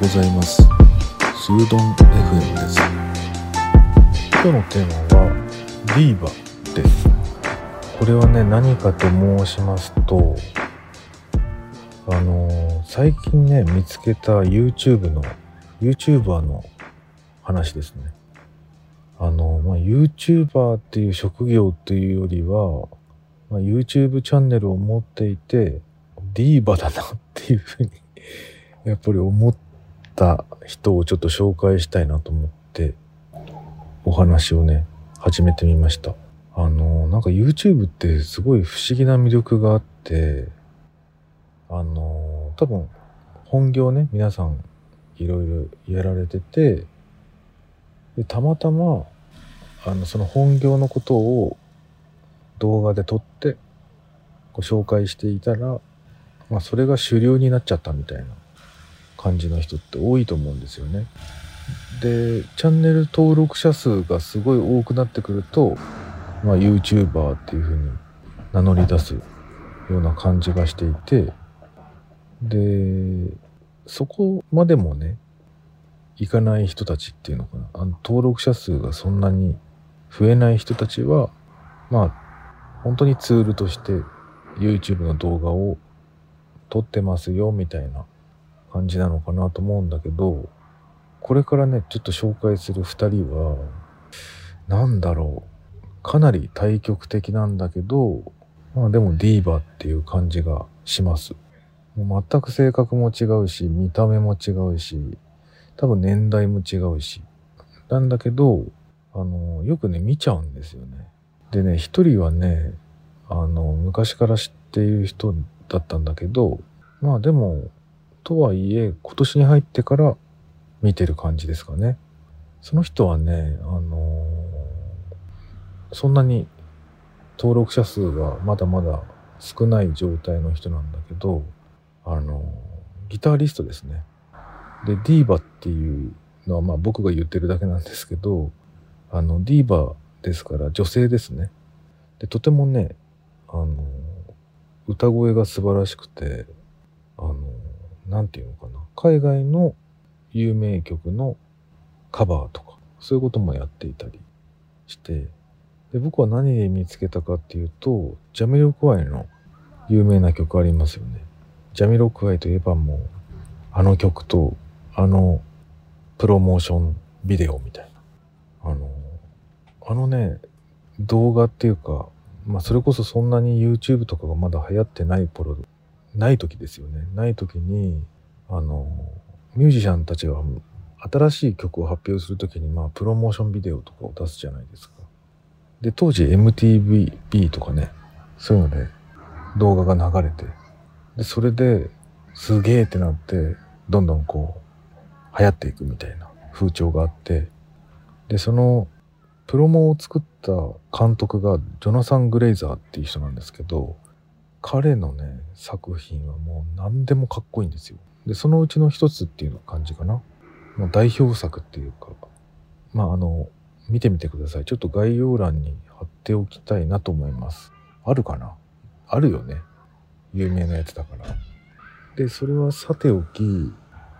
ございます。スードン FM です。今日のテーマはディーバです。これはね何かと申しますとあの最近ね見つけた YouTube の YouTuber の話ですね。あの、まあ、YouTuber っていう職業というよりは、まあ、YouTube チャンネルを持っていてディーバだなっていうふうにやっぱり思った人をちょっと紹介したいなと思ってお話をね始めてみました。あのなんか YouTube ってすごい不思議な魅力があってあの多分本業ね皆さんいろいろやられててでたまたまあのその本業のことを動画で撮ってご紹介していたらまあ、それが主流になっちゃったみたいな。感じの人って多いと思うんですよね。でチャンネル登録者数がすごい多くなってくると、まあ、YouTuber っていう風に名乗り出すような感じがしていてでそこまでもねいかない人たちっていうのかなあの登録者数がそんなに増えない人たちはまあ本当にツールとして YouTube の動画を撮ってますよみたいな感じなのかなと思うんだけどこれからねちょっと紹介する2人は何だろう。かなり対極的なんだけどまあでもディーバっていう感じがします。もう全く性格も違うし見た目も違うし多分年代も違うし。なんだけどあのよくね見ちゃうんですよね。でね一人はねあの昔から知っている人だったんだけどまあでもとはいえ今年に入ってから見てる感じですかね。その人はねあのー、そんなに登録者数はまだまだ少ない状態の人なんだけどあのー、ギタリストですね。でディーバっていうのはまあ僕が言ってるだけなんですけどあのディーバですから女性ですね。でとてもねあのー歌声が素晴らしくて何て言うのかな。海外の有名曲のカバーとかそういうこともやっていたりして。で僕は何で見つけたかっていうとジャミロクワイの有名な曲ありますよね。ジャミロクワイといえばもうあの曲とあのプロモーションビデオみたいな。あのあのね動画っていうかまあそれこそそんなに YouTube とかがまだ流行ってない頃ない時ですよねない時にあのミュージシャンたちが新しい曲を発表する時にまあプロモーションビデオとかを出すじゃないですか。で当時 MTV とかねそういうので動画が流れてでそれですげえってなってどんどんこう流行っていくみたいな風潮があってでそのプロモを作った監督がジョナサン・グレイザーっていう人なんですけど彼のね作品はもう何でもかっこいいんですよ。でそのうちの一つっていう感じかな。もう代表作っていうかまああの見てみてください。ちょっと概要欄に貼っておきたいなと思います。あるかな？あるよね。有名なやつだから。でそれはさておき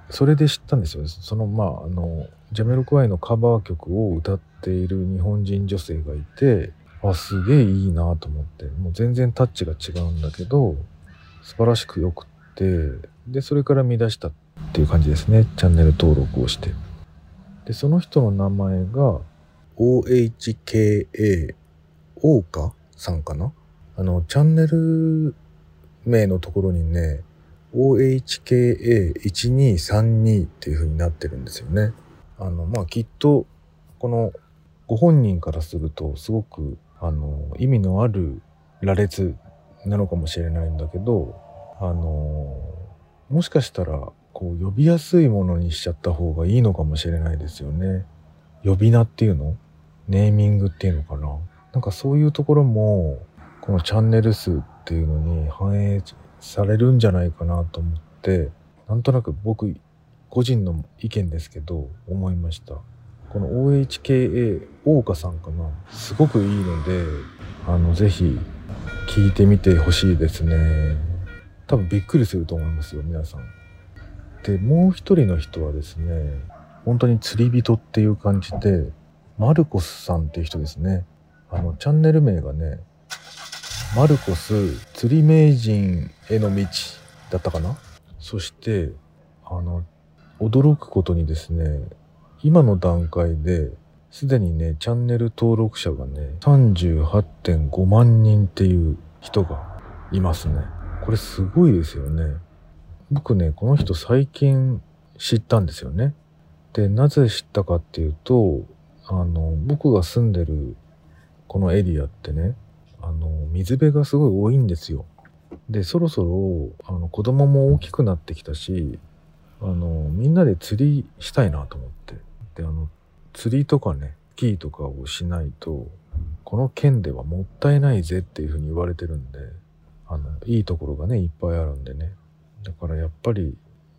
それで知ったんですよね。そのまああのジャメロクワイのカバー曲を歌っている日本人女性がいてあすげえいいなと思って。もう全然タッチが違うんだけど素晴らしくよくってでそれから見出したっていう感じですね。チャンネル登録をして。でその人の名前が OHKA 大岡さんかな？あのチャンネル名のところにね OHKA1232 っていう風になってるんですよね。あのまあきっとこのご本人からするとすごくあの意味のある羅列なのかもしれないんだけどあのもしかしたらこう呼びやすいものにしちゃった方がいいのかもしれないですよね。呼び名っていうの？ネーミングっていうのかな？なんかそういうところもこのチャンネル数っていうのに反映されるんじゃないかなと思ってなんとなく僕個人の意見ですけど思いました。この OHKA 大岡さんかな。すごくいいのであのぜひ聞いてみてほしいですね。多分びっくりすると思いますよ皆さん。でもう一人の人はですね本当に釣り人っていう感じでマルコスさんっていう人ですね。あのチャンネル名がねマルコス釣り名人への道だったかな。そしてあの驚くことにですね今の段階ですでにねチャンネル登録者がね38.5万人っていう人がいますね。これすごいですよね。僕ねこの人最近知ったんですよね。でなぜ知ったかっていうとあの僕が住んでるこのエリアってねあの水辺がすごい多いんですよ。でそろそろあの子供も大きくなってきたしあのみんなで釣りしたいなと思って。であの釣りとかねスキーとかをしないとこの県ではもったいないぜっていうふうに言われてるんであのいいところがねいっぱいあるんでね。だからやっぱり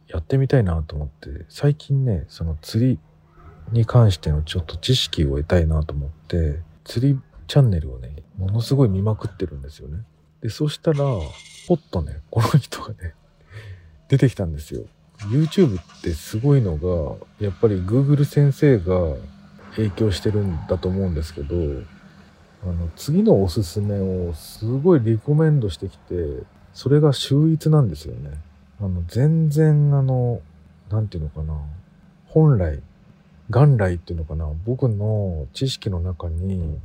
やってみたいなと思って最近ねその釣りに関してのちょっと知識を得たいなと思って釣りチャンネルをねものすごい見まくってるんですよね。でそしたらポッとねこの人がね出てきたんですよ。YouTube ってすごいのがやっぱり Google 先生が影響してるんだと思うんですけどあの次のおすすめをすごいリコメンドしてきてそれが秀逸なんですよね。あの全然あの何て言うのかな本来元来っていうのかな僕の知識の中に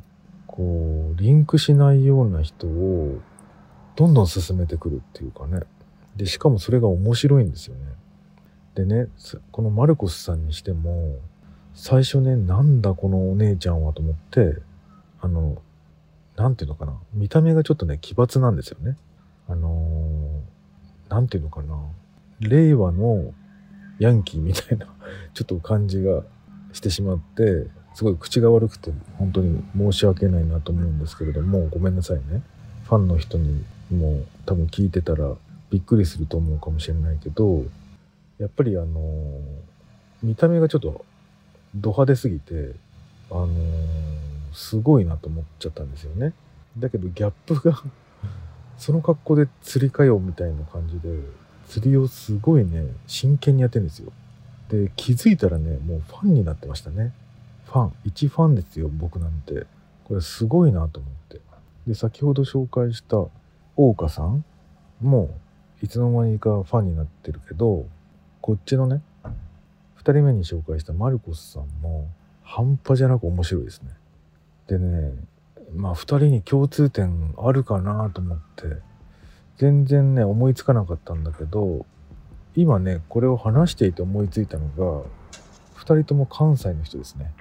こうリンクしないような人をどんどん進めてくるっていうかね。でしかもそれが面白いんですよね。でねこのマルコスさんにしても最初ねなんだこのお姉ちゃんはと思ってあの何て言うのかな見た目がちょっとね奇抜なんですよね。あの何て言うのかな令和のヤンキーみたいなちょっと感じがしてしまってすごい口が悪くて本当に申し訳ないなと思うんですけれどもごめんなさいね。ファンの人にも多分聞いてたらびっくりすると思うかもしれないけどやっぱりあの見た目がちょっとド派手すぎてあのすごいなと思っちゃったんですよね。だけどギャップが その格好で釣りかよみたいな感じで釣りをすごいね真剣にやってるんですよ。で気づいたらねもうファンになってましたね。ファン。一ファンですよ僕なんて。これすごいなと思って。で先ほど紹介した大岡さんもいつの間にかファンになってるけどこっちのね2人目に紹介したマルコスさんも半端じゃなく面白いですね。でねまあ2人に共通点あるかなと思って全然ね思いつかなかったんだけど今ねこれを話していて思いついたのが2人とも関西の人ですね。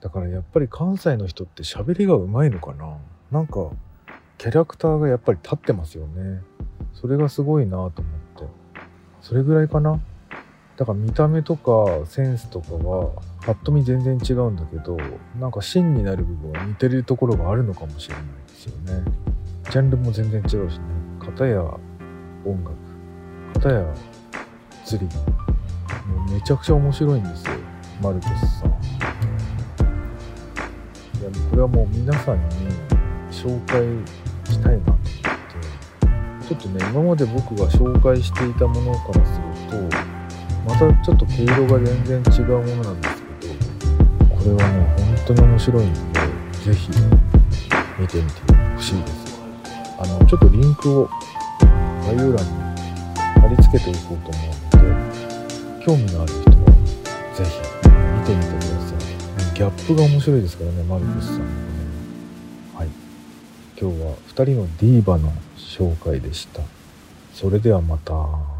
だからやっぱり関西の人って喋りがうまいのかな。なんかキャラクターがやっぱり立ってますよね。それがすごいなと思って。それぐらいかな。だから見た目とかセンスとかはぱっと見全然違うんだけどなんか芯になる部分は似てるところがあるのかもしれないですよね。ジャンルも全然違うしね。片や音楽片や釣り。もうめちゃくちゃ面白いんですよ。マルコスさん。いやこれはもう皆さんに紹介したいなと思って。ちょっとね今まで僕が紹介していたものからするとまたちょっと毛色が全然違うものなんですけどこれはね本当に面白いんで是非見てみてほしいです。あのちょっとリンクを概要欄に貼り付けておこうと思うので興味のある人は是非見てみてください。ギャップが面白い。ですからねマルコスさんのはい。今日は2人のディーバの紹介でした。それではまた。